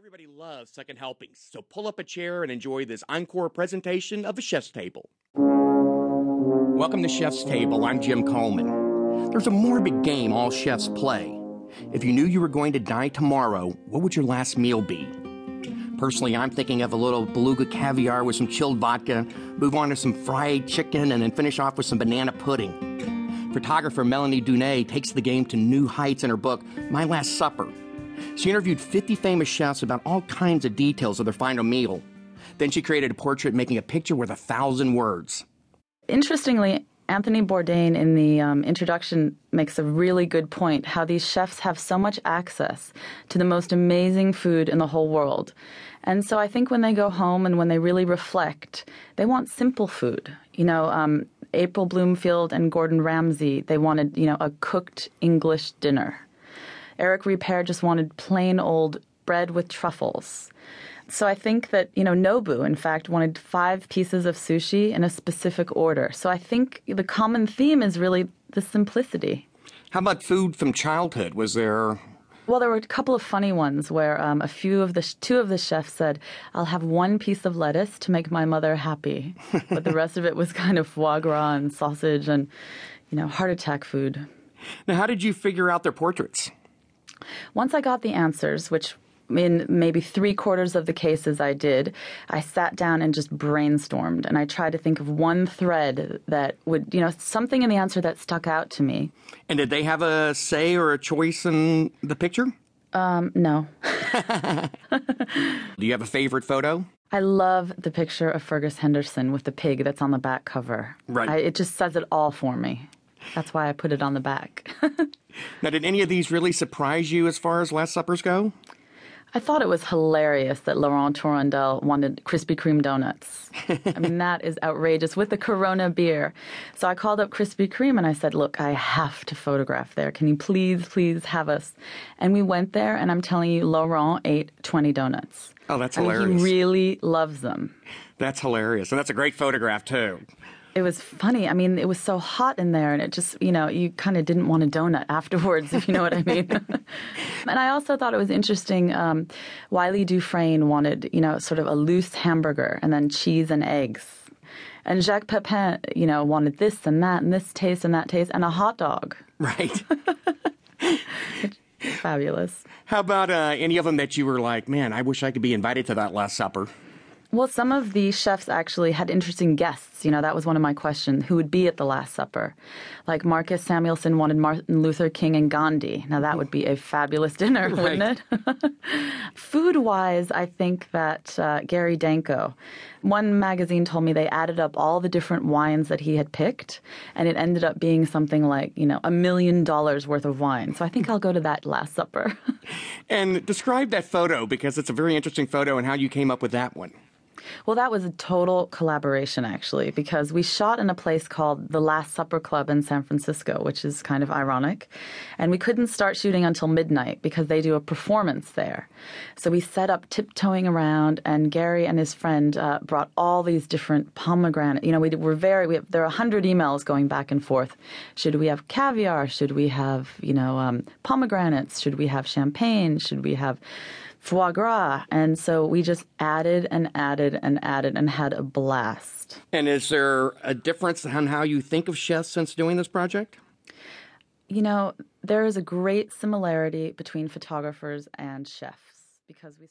Everybody loves second helpings, so pull up a chair and enjoy this encore presentation of the Chef's Table. Welcome to Chef's Table. I'm Jim Coleman. There's a morbid game all chefs play. If you knew you were going to die tomorrow, what would your last meal be? Personally, I'm thinking of a little beluga caviar with some chilled vodka, move on to some fried chicken, and then finish off with some banana pudding. Photographer Melanie Dunea takes the game to new heights in her book, My Last Supper. She interviewed 50 famous chefs about all kinds of details of their final meal. Then she created a portrait making a picture worth a thousand words. Interestingly, Anthony Bourdain in the um, introduction makes a really good point how these chefs have so much access to the most amazing food in the whole world. And so I think when they go home and when they really reflect, they want simple food. You know, um, April Bloomfield and Gordon Ramsay, they wanted, you know, a cooked English dinner. Eric Ripert just wanted plain old bread with truffles. So I think that, you know, Nobu, in fact, wanted five pieces of sushi in a specific order. So I think the common theme is really the simplicity. How about food from childhood? Was there well, there were a couple of funny ones where um, a few of the two of the chefs said, "I'll have one piece of lettuce to make my mother happy," but the rest of it was kind of foie gras and sausage and, you know, heart attack food. Now, how did you figure out their portraits? Once I got the answers, which in maybe three quarters of the cases I did, I sat down and just brainstormed and I tried to think of one thread that would, you know, something in the answer that stuck out to me. And did they have a say or a choice in the picture? Um, no. Do you have a favorite photo? I love the picture of Fergus Henderson with the pig that's on the back cover. Right. I, it just says it all for me. That's why I put it on the back. now, did any of these really surprise you as far as Last Suppers go? I thought it was hilarious that Laurent Tourondel wanted Krispy Kreme donuts. I mean, that is outrageous with the Corona beer. So I called up Krispy Kreme and I said, Look, I have to photograph there. Can you please, please have us? And we went there, and I'm telling you, Laurent ate 20 donuts. Oh, that's I hilarious. Mean, he really loves them. That's hilarious. And that's a great photograph, too. It was funny. I mean, it was so hot in there, and it just, you know, you kind of didn't want a donut afterwards, if you know what I mean. and I also thought it was interesting. Um, Wylie Dufresne wanted, you know, sort of a loose hamburger and then cheese and eggs. And Jacques Pepin, you know, wanted this and that and this taste and that taste and a hot dog. Right. Fabulous. How about uh, any of them that you were like, man, I wish I could be invited to that Last Supper? Well, some of the chefs actually had interesting guests. You know, that was one of my questions who would be at the Last Supper? Like Marcus Samuelsson wanted Martin Luther King and Gandhi. Now, that would be a fabulous dinner, right. wouldn't it? Food wise, I think that uh, Gary Danko, one magazine told me they added up all the different wines that he had picked, and it ended up being something like, you know, a million dollars worth of wine. So I think I'll go to that Last Supper. and describe that photo because it's a very interesting photo and how you came up with that one. Well, that was a total collaboration, actually, because we shot in a place called the Last Supper Club in San Francisco, which is kind of ironic. And we couldn't start shooting until midnight because they do a performance there. So we set up tiptoeing around, and Gary and his friend uh, brought all these different pomegranate. You know, we were very, we have, there are 100 emails going back and forth. Should we have caviar? Should we have, you know, um, pomegranates? Should we have champagne? Should we have foie gras. And so we just added and added and added and had a blast. And is there a difference in how you think of chefs since doing this project? You know, there is a great similarity between photographers and chefs because we